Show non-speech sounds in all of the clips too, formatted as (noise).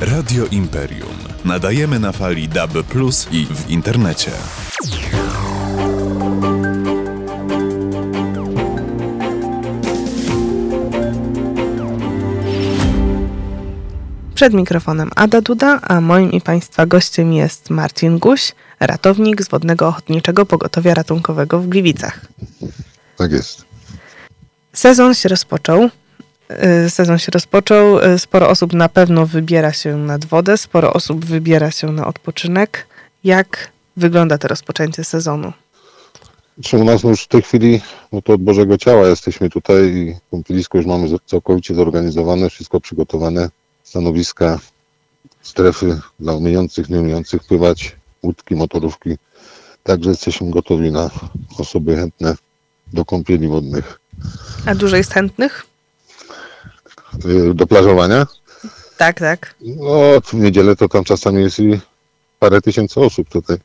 Radio Imperium. Nadajemy na fali DAB+ i w internecie. Przed mikrofonem Ada Duda, a moim i Państwa gościem jest Marcin Guś, ratownik z Wodnego Ochotniczego Pogotowia Ratunkowego w Gliwicach. Tak jest. Sezon się rozpoczął. Y, Sezon się rozpoczął. Y, Sporo osób na pewno wybiera się nad wodę, sporo osób wybiera się na odpoczynek. Jak wygląda to rozpoczęcie sezonu? Czy u nas już w tej chwili, no to od Bożego Ciała jesteśmy tutaj i kąpielisko już mamy całkowicie zorganizowane, wszystko przygotowane, stanowiska, strefy dla umiejących, nieumiejących pływać, łódki, motorówki. Także jesteśmy gotowi na osoby chętne do kąpieli wodnych. A dużo jest chętnych? Yy, Do plażowania? Tak, tak. No, w niedzielę to tam czasami jest i parę tysięcy osób tutaj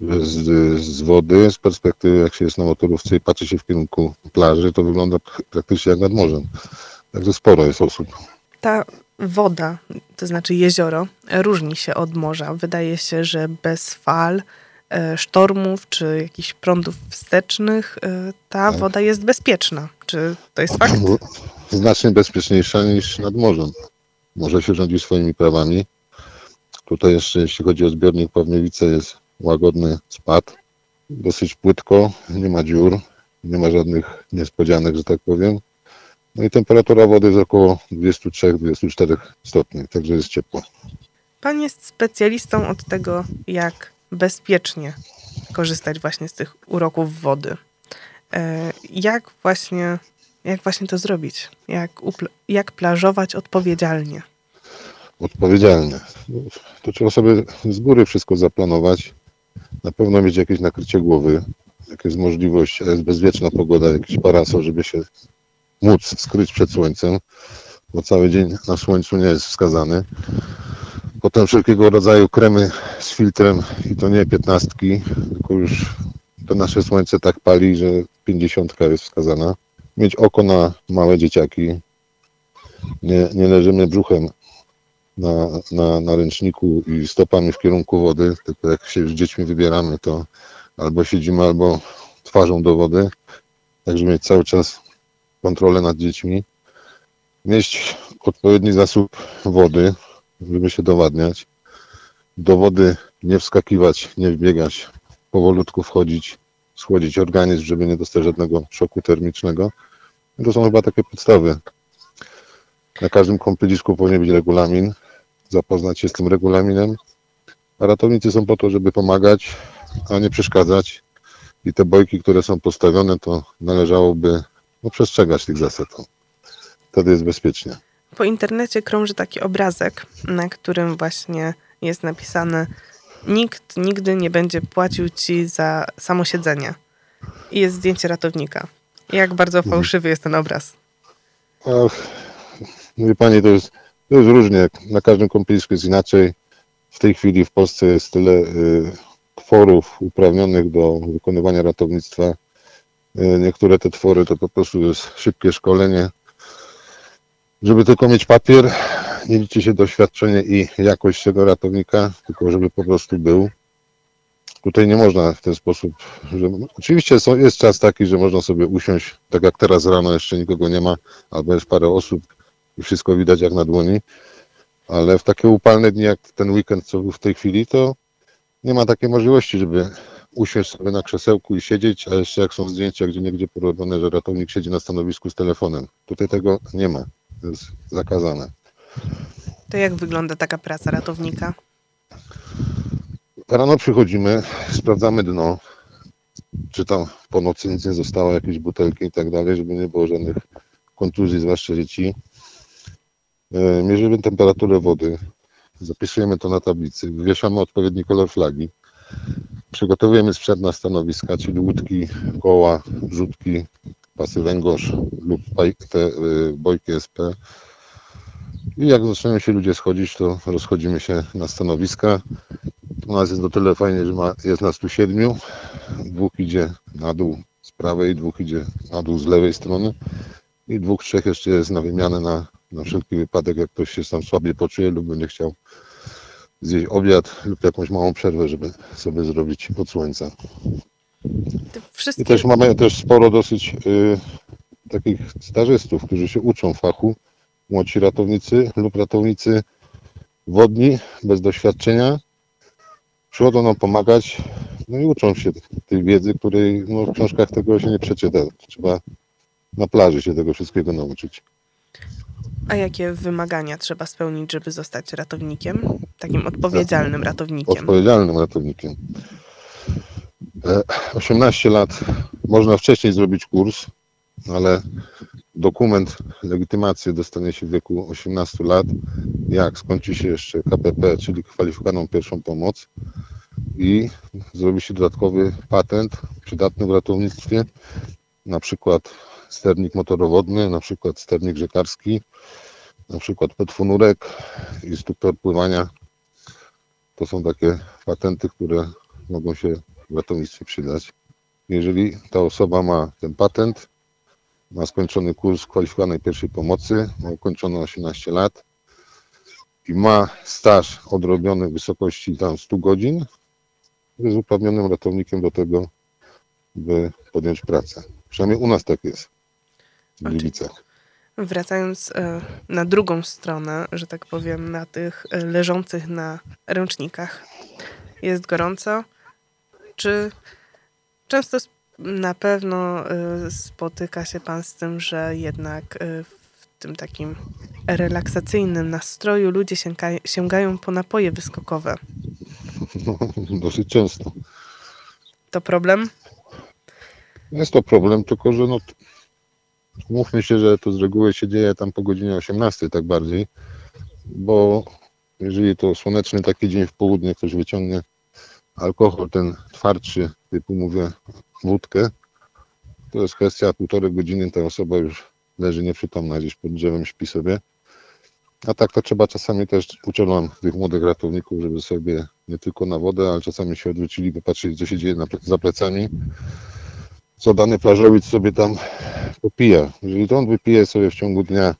z, z wody, z perspektywy jak się jest na motorówce i patrzy się w kierunku plaży, to wygląda pr- praktycznie jak nad morzem. Także sporo jest osób. Ta woda, to znaczy jezioro, różni się od morza. Wydaje się, że bez fal, sztormów czy jakichś prądów wstecznych e, ta Tak. woda jest bezpieczna. Czy to jest fakt? Znacznie bezpieczniejsza niż nad morzem. Morze się rządzi swoimi prawami. Tutaj jeszcze, jeśli chodzi o zbiornik Pawniewice, jest łagodny spad. Dosyć płytko, nie ma dziur, nie ma żadnych niespodzianek, że tak powiem. No i temperatura wody jest około 23-24 stopni, także jest ciepło. Pan jest specjalistą od tego, jak bezpiecznie korzystać właśnie z tych uroków wody. E, Jak właśnie, jak właśnie to zrobić? Jak, jak plażować odpowiedzialnie? odpowiedzialnie. To trzeba sobie z góry wszystko zaplanować. Na pewno mieć jakieś nakrycie głowy, jak jest możliwość, jest bezwieczna pogoda, jakiś parasol, żeby się móc skryć przed słońcem, bo cały dzień na słońcu nie jest wskazany. Potem wszelkiego rodzaju kremy z filtrem i to nie piętnastki, tylko już to nasze słońce tak pali, że pięćdziesiątka jest wskazana. Mieć oko na małe dzieciaki. Nie, nie leżymy brzuchem na, na, na ręczniku i stopami w kierunku wody, tylko jak się z dziećmi wybieramy, to albo siedzimy, albo twarzą do wody, także mieć cały czas kontrolę nad dziećmi, mieć odpowiedni zasób wody, żeby się dowadniać, do wody nie wskakiwać, nie wbiegać, powolutku wchodzić, schłodzić organizm, żeby nie dostać żadnego szoku termicznego. To są chyba takie podstawy. Na każdym kąpielisku powinien być regulamin, zapoznać się z tym regulaminem. A ratownicy są po to, żeby pomagać, a nie przeszkadzać. I te bojki, które są postawione, to należałoby no, przestrzegać tych zasad. Wtedy jest bezpiecznie. Po internecie krąży taki obrazek, na którym właśnie jest napisane nikt nigdy nie będzie płacił ci za samo siedzenie. I jest zdjęcie ratownika. Jak bardzo fałszywy jest ten obraz. Ach, mówi Pani, to jest, to jest różnie. Na każdym kąpielisku jest inaczej. W tej chwili w Polsce jest tyle y, tworów uprawnionych do wykonywania ratownictwa. Y, niektóre te twory to po prostu jest szybkie szkolenie. Żeby tylko mieć papier, nie liczy się doświadczenie i jakość tego ratownika, tylko żeby po prostu był. Tutaj nie można w ten sposób, że oczywiście są, jest czas taki, że można sobie usiąść, tak jak teraz rano jeszcze nikogo nie ma, albo jest parę osób i wszystko widać jak na dłoni, ale w takie upalne dni jak ten weekend, co był w tej chwili, to nie ma takiej możliwości, żeby usiąść sobie na krzesełku i siedzieć, a jeszcze jak są zdjęcia, gdzie niegdzie porobione, że ratownik siedzi na stanowisku z telefonem. Tutaj tego nie ma, to jest zakazane. To jak wygląda taka praca ratownika? Rano przychodzimy, sprawdzamy dno, czy tam po nocy nic nie zostało, jakieś butelki i tak dalej, żeby nie było żadnych kontuzji, zwłaszcza dzieci. E, Mierzymy temperaturę wody, zapisujemy to na tablicy, wywieszamy odpowiedni kolor flagi, przygotowujemy sprzęt na stanowiska, czyli łódki, koła, rzutki, pasy węgorz lub te y, bojki SP. I jak zaczynają się ludzie schodzić, to rozchodzimy się na stanowiska. U nas jest o tyle fajnie, że ma, jest nas tu siedmiu. Dwóch idzie na dół z prawej, dwóch idzie na dół z lewej strony i dwóch, trzech jeszcze jest na wymianę na Na wszelki wypadek, jak ktoś się tam słabiej poczuje lub będzie chciał zjeść obiad lub jakąś małą przerwę, żeby sobie zrobić od słońca. Te I wszystkie... też mamy też sporo dosyć y, takich stażystów, którzy się uczą fachu, młodsi ratownicy lub ratownicy wodni bez doświadczenia. Przychodzą nam pomagać, no i uczą się tej wiedzy, której no, w książkach tego się nie przeczyta. Trzeba na plaży się tego wszystkiego nauczyć. A jakie wymagania trzeba spełnić, żeby zostać ratownikiem? Takim odpowiedzialnym ratownikiem. Odpowiedzialnym ratownikiem. E, 18 lat można wcześniej zrobić kurs, ale dokument, legitymację dostanie się w wieku 18 lat, jak skończy się jeszcze KPP, czyli kwalifikowaną pierwszą pomoc i zrobi się dodatkowy patent przydatny w ratownictwie, na przykład sternik motorowodny, na przykład sternik rzekarski, na przykład petfunurek, instruktor pływania. To są takie patenty, które mogą się ratownictwie przydać. Jeżeli ta osoba ma ten patent, ma skończony kurs kwalifikowanej pierwszej pomocy, ma ukończone 18 lat i ma staż odrobiony w wysokości tam 100 godzin, jest uprawnionym ratownikiem do tego, by podjąć pracę. Przynajmniej u nas tak jest. W Gliwicach. Wracając e, na drugą stronę, że tak powiem, na tych e, leżących na ręcznikach. Jest gorąco. Czy często na pewno e, spotyka się Pan z tym, że jednak e, w tym takim relaksacyjnym nastroju ludzie sięga, sięgają po napoje wyskokowe? No, dosyć często. To problem? Jest to problem, tylko że no, mówmy się, że to z reguły się dzieje tam po godzinie 18 tak bardziej, bo jeżeli to słoneczny taki dzień w południe ktoś wyciągnie alkohol ten twardszy, typu mówię wódkę, to jest kwestia półtorej godziny, ta osoba już leży nieprzytomna gdzieś pod drzewem, śpi sobie. A tak to trzeba czasami też, uczelam tych młodych ratowników, żeby sobie nie tylko na wodę, ale czasami się odwrócili, popatrzyli co się dzieje na, za plecami, co dany plażowiec sobie tam popija. Jeżeli to on wypije sobie w ciągu dnia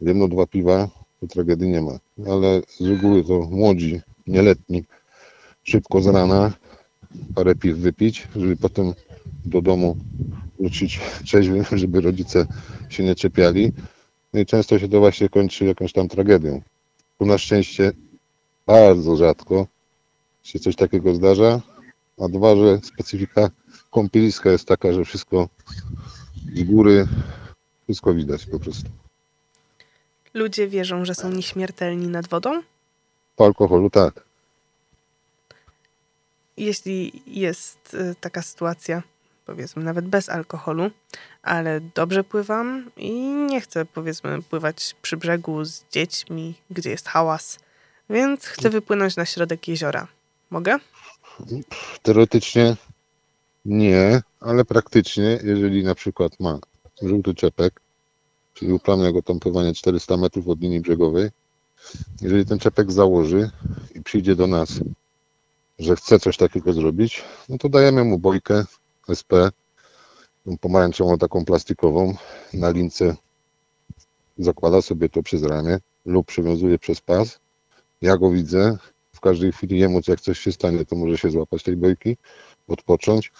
jedno, dwa piwa, to tragedii nie ma. Ale z reguły to młodzi, nieletni, szybko z rana parę piw wypić, żeby potem do domu wrócić (laughs) trzeźwym, żeby rodzice się nie czepiali. No i często się to właśnie kończy jakąś tam tragedią. Tu na szczęście bardzo rzadko się coś takiego zdarza, a dwa, że specyfika kąpieliska jest taka, że wszystko z góry, wszystko widać po prostu. Ludzie wierzą, że są nieśmiertelni nad wodą? Po alkoholu tak. Jeśli jest y, taka sytuacja, powiedzmy nawet bez alkoholu, ale dobrze pływam i nie chcę powiedzmy pływać przy brzegu z dziećmi, gdzie jest hałas, więc chcę wypłynąć na środek jeziora. Mogę? Teoretycznie nie, ale praktycznie, jeżeli na przykład ma żółty czepek, czyli uprawnia tam pływanie 400 metrów od linii brzegowej, jeżeli ten czepek założy i przyjdzie do nas, że chce coś takiego zrobić, no to dajemy mu bojkę SP, tą pomarańczową taką plastikową, na lince zakłada sobie to przez ramię lub przywiązuje przez pas. Ja go widzę, w każdej chwili jemu, jak coś się stanie, to może się złapać tej bojki, odpocząć,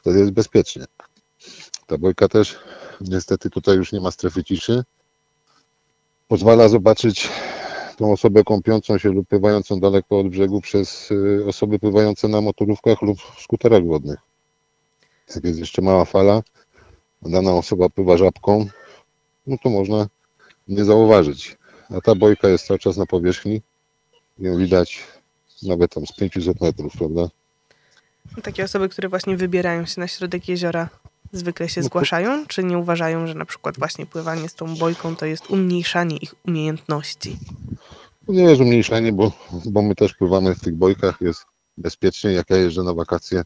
wtedy jest bezpiecznie. Ta bojka też, niestety tutaj już nie ma strefy ciszy, pozwala zobaczyć tą osobę kąpiącą się lub pływającą daleko od brzegu przez y, osoby pływające na motorówkach lub skuterach wodnych. Jak jest jeszcze mała fala, dana osoba pływa żabką, no to można nie zauważyć. A ta bojka jest cały czas na powierzchni, ją widać nawet tam z 500 metrów, prawda? Takie osoby, które właśnie wybierają się na środek jeziora, zwykle się No zgłaszają, czy nie uważają, że na przykład właśnie pływanie z tą bojką to jest umniejszanie ich umiejętności? Nie jest umniejszenie, bo, bo my też pływamy w tych bojkach, jest bezpiecznie. Jak ja jeżdżę na wakacje,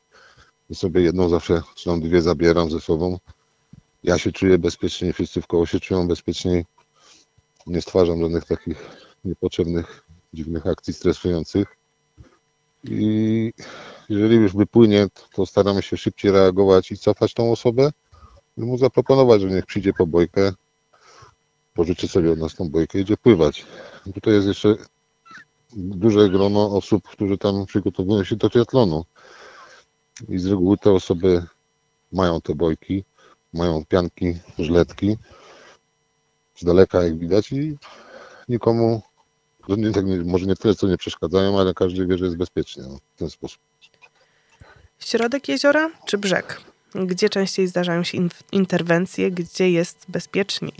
to sobie jedną zawsze, czy tam dwie zabieram ze sobą. Ja się czuję bezpiecznie, wszyscy w koło się czują bezpieczniej. Nie stwarzam żadnych takich niepotrzebnych, dziwnych akcji stresujących. I jeżeli już wypłynie, to staramy się szybciej reagować i cofać tą osobę, by mu zaproponować, że niech przyjdzie po bojkę. pożyczy sobie od nas tą bojkę i idzie pływać. Tutaj jest jeszcze duże grono osób, które tam przygotowują się do triatlonu. I z reguły te osoby mają te bojki, mają pianki, żletki. Z daleka jak widać i nikomu, no tak może nie tyle co nie przeszkadzają, ale każdy wie, że jest bezpiecznie no, w ten sposób. Środek jeziora czy brzeg? Gdzie częściej zdarzają się in- interwencje, gdzie jest bezpieczniej?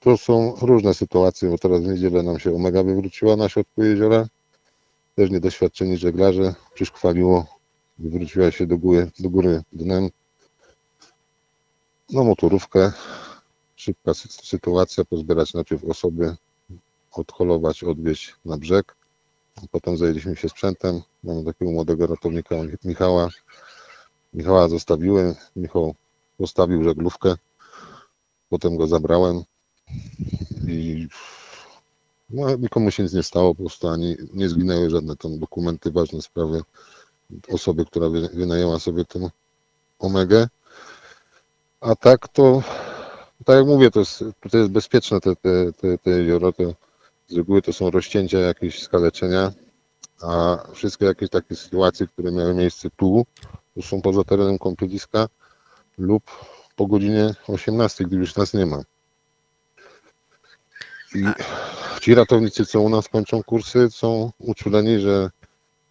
To są różne sytuacje, bo teraz w niedzielę nam się Omega wywróciła na środku jeziora. Też niedoświadczeni żeglarze przyszkwaliło, wywróciła się do góry, do góry dnem. No motorówkę, szybka sy- sytuacja, pozbierać najpierw osoby, odholować, odwieźć na brzeg. Potem zajęliśmy się sprzętem. Mamy takiego młodego ratownika Michała. Michała zostawiłem, Michał postawił żeglówkę. Potem go zabrałem i no, nikomu się nic nie stało, po prostu ani nie zginęły żadne tam dokumenty, ważne sprawy osoby, która wy- wynajęła sobie tę Omegę. A tak to, tak jak mówię, to jest, jest bezpieczne te, te, te, te to z reguły to są rozcięcia, jakieś skaleczenia, a wszystkie jakieś takie sytuacje, które miały miejsce tu, to są poza terenem kąpieliska lub po godzinie 18, gdy już nas nie ma. I ci ratownicy, co u nas kończą kursy, są uczuleni, że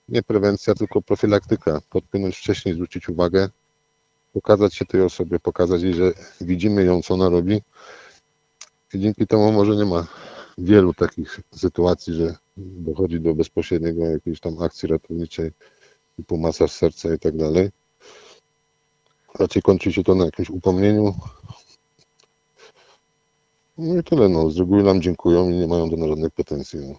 nie prewencja, tylko profilaktyka. Podpłynąć wcześniej, zwrócić uwagę, pokazać się tej osobie, pokazać jej, że widzimy ją, co ona robi. I dzięki temu może nie ma wielu takich sytuacji, że dochodzi do bezpośredniego jakiejś tam akcji ratowniczej, typu masaż serca i tak dalej. Raczej kończy się to na jakimś upomnieniu, no i tyle, no. Z reguły nam dziękują i nie mają do nas żadnych pretensji. No.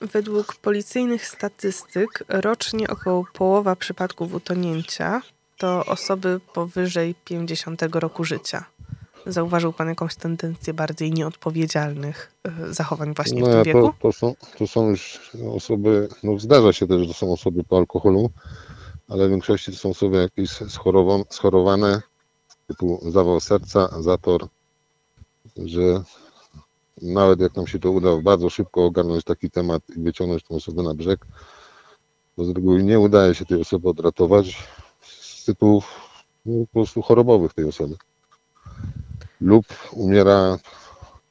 Według policyjnych statystyk rocznie około połowa przypadków utonięcia to osoby powyżej 50 roku życia. Zauważył Pan jakąś tendencję bardziej nieodpowiedzialnych y, zachowań właśnie w No, tym wieku? to, to, są, to są już osoby, no zdarza się też, że to są osoby po alkoholu, ale w większości to są osoby jakieś schorowa- schorowane, typu zawał serca, zator, że nawet jak nam się to uda bardzo szybko ogarnąć taki temat i wyciągnąć tę osobę na brzeg, to z reguły nie udaje się tej osoby odratować z tytułów no, po prostu chorobowych tej osoby. Lub umiera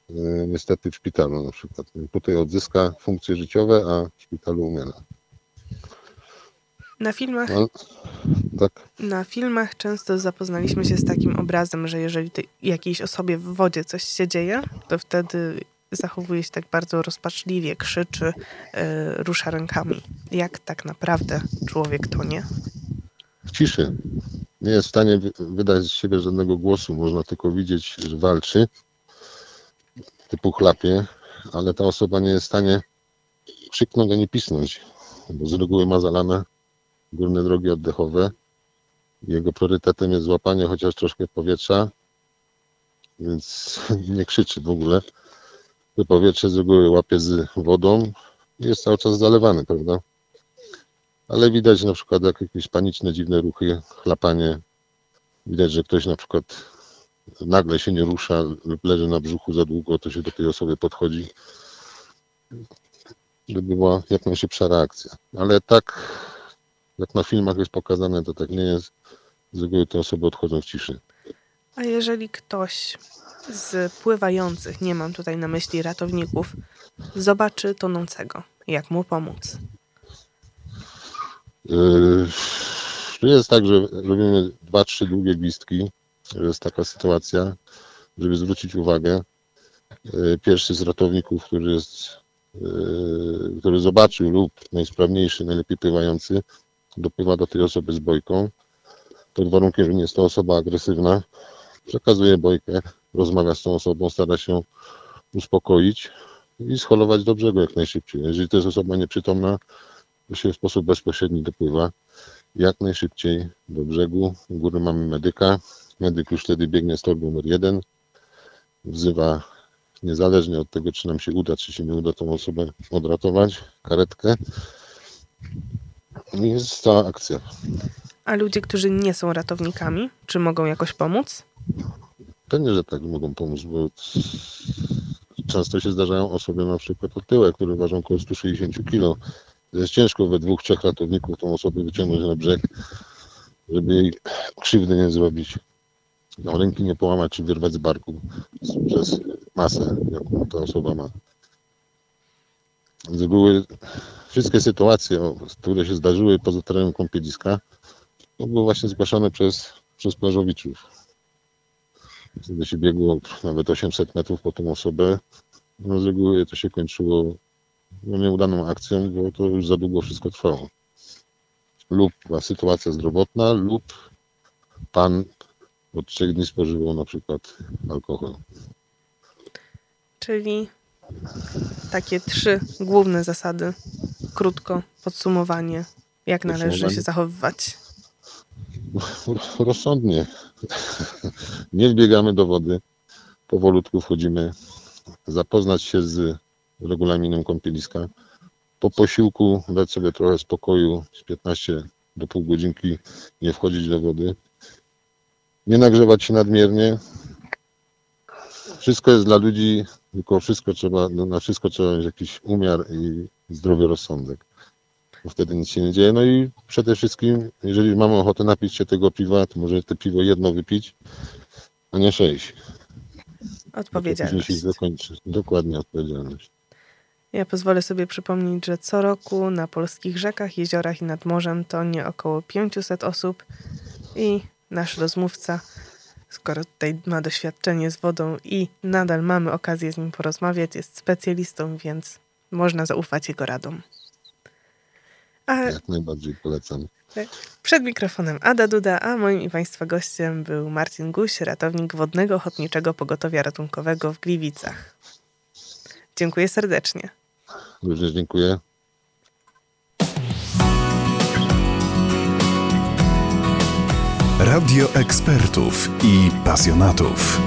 y, niestety w szpitalu na przykład. Tutaj odzyska funkcje życiowe, a w szpitalu umiera. Na filmach No, tak, Na filmach często zapoznaliśmy się z takim obrazem, że jeżeli jakiejś osobie w wodzie coś się dzieje, to wtedy zachowuje się tak bardzo rozpaczliwie, krzyczy, yy, rusza rękami. Jak tak naprawdę człowiek tonie? w ciszy. Nie jest w stanie wy- wydać z siebie żadnego głosu. Można tylko widzieć, że walczy, typu chlapie, ale ta osoba nie jest w stanie krzyknąć ani pisnąć, bo z reguły ma zalane górne drogi oddechowe. Jego priorytetem jest złapanie chociaż troszkę powietrza, więc (laughs) nie krzyczy w ogóle. To powietrze z reguły łapie z wodą i jest cały czas zalewany, prawda? Ale widać na przykład jak jakieś paniczne, dziwne ruchy, chlapanie. Widać, że ktoś na przykład nagle się nie rusza lub leży na brzuchu za długo, to się do tej osoby podchodzi. Żeby była jak najszybsza reakcja. Ale tak, jak na filmach jest pokazane, to tak nie jest. Z reguły te osoby odchodzą w ciszy. A jeżeli ktoś z pływających, nie mam tutaj na myśli ratowników, zobaczy tonącego, jak mu pomóc? Yy, To jest tak, że robimy dwa, trzy długie gwizdki. Jest taka sytuacja, żeby zwrócić uwagę. Yy, Pierwszy z ratowników, który jest, yy, który zobaczył lub najsprawniejszy, najlepiej pływający, dopływa do tej osoby z bojką. Pod warunkiem, że nie jest to osoba agresywna, przekazuje bojkę, rozmawia z tą osobą, stara się uspokoić i scholować do brzegu jak najszybciej. Jeżeli to jest osoba nieprzytomna, to się w sposób bezpośredni dopływa jak najszybciej do brzegu. U góry mamy medyka. Medyk już wtedy biegnie z torbą numer jeden. Wzywa, niezależnie od tego, czy nam się uda, czy się nie uda tą osobę odratować, karetkę. I jest cała akcja. A ludzie, którzy nie są ratownikami, czy mogą jakoś pomóc? Pewnie, że tak mogą pomóc, bo często się zdarzają osoby na przykład otyłe, które ważą około 160 kg. Jest ciężko we dwóch, trzech ratowników tą osobę wyciągnąć na brzeg, żeby jej krzywdy nie zrobić. No, ręki nie połamać czy wyrwać z barku przez masę, jaką ta osoba ma. Więc były wszystkie sytuacje, które się zdarzyły poza terenem kąpieliska, to były właśnie zgłaszane przez, przez plażowiczów. Wtedy się biegło nawet 800 metrów po tą osobę. No z reguły to się kończyło nieudaną akcją, bo to już za długo wszystko trwało. Lub była sytuacja zdrowotna, lub pan od trzech dni spożywał na przykład alkohol. Czyli takie trzy główne zasady. Krótko, podsumowanie. Jak należy się zachowywać. Rozsądnie. (laughs) Nie wbiegamy do wody. Powolutku wchodzimy. Zapoznać się z regulaminem kąpieliska. Po posiłku dać sobie trochę spokoju z 15 do pół godzinki nie wchodzić do wody. Nie nagrzewać się nadmiernie. Wszystko jest dla ludzi, tylko wszystko trzeba, no, na wszystko trzeba mieć jakiś umiar i zdrowy rozsądek. Bo wtedy nic się nie dzieje. No i przede wszystkim, jeżeli mamy ochotę napić się tego piwa, to może te piwo jedno wypić, a nie sześć. bo to Odpowiedzialność. się zakończy. Dokładnie odpowiedzialność. Ja pozwolę sobie przypomnieć, że co roku na polskich rzekach, jeziorach i nad morzem tonie około 500 osób i nasz rozmówca, skoro tutaj ma doświadczenie z wodą i nadal mamy okazję z nim porozmawiać, jest specjalistą, więc można zaufać jego radom. A Jak najbardziej polecam. przed mikrofonem Ada Duda, a moim i Państwa gościem był Marcin Guś, ratownik Wodnego Ochotniczego Pogotowia Ratunkowego w Gliwicach. Dziękuję serdecznie. Również dziękuję. Radio ekspertów i pasjonatów.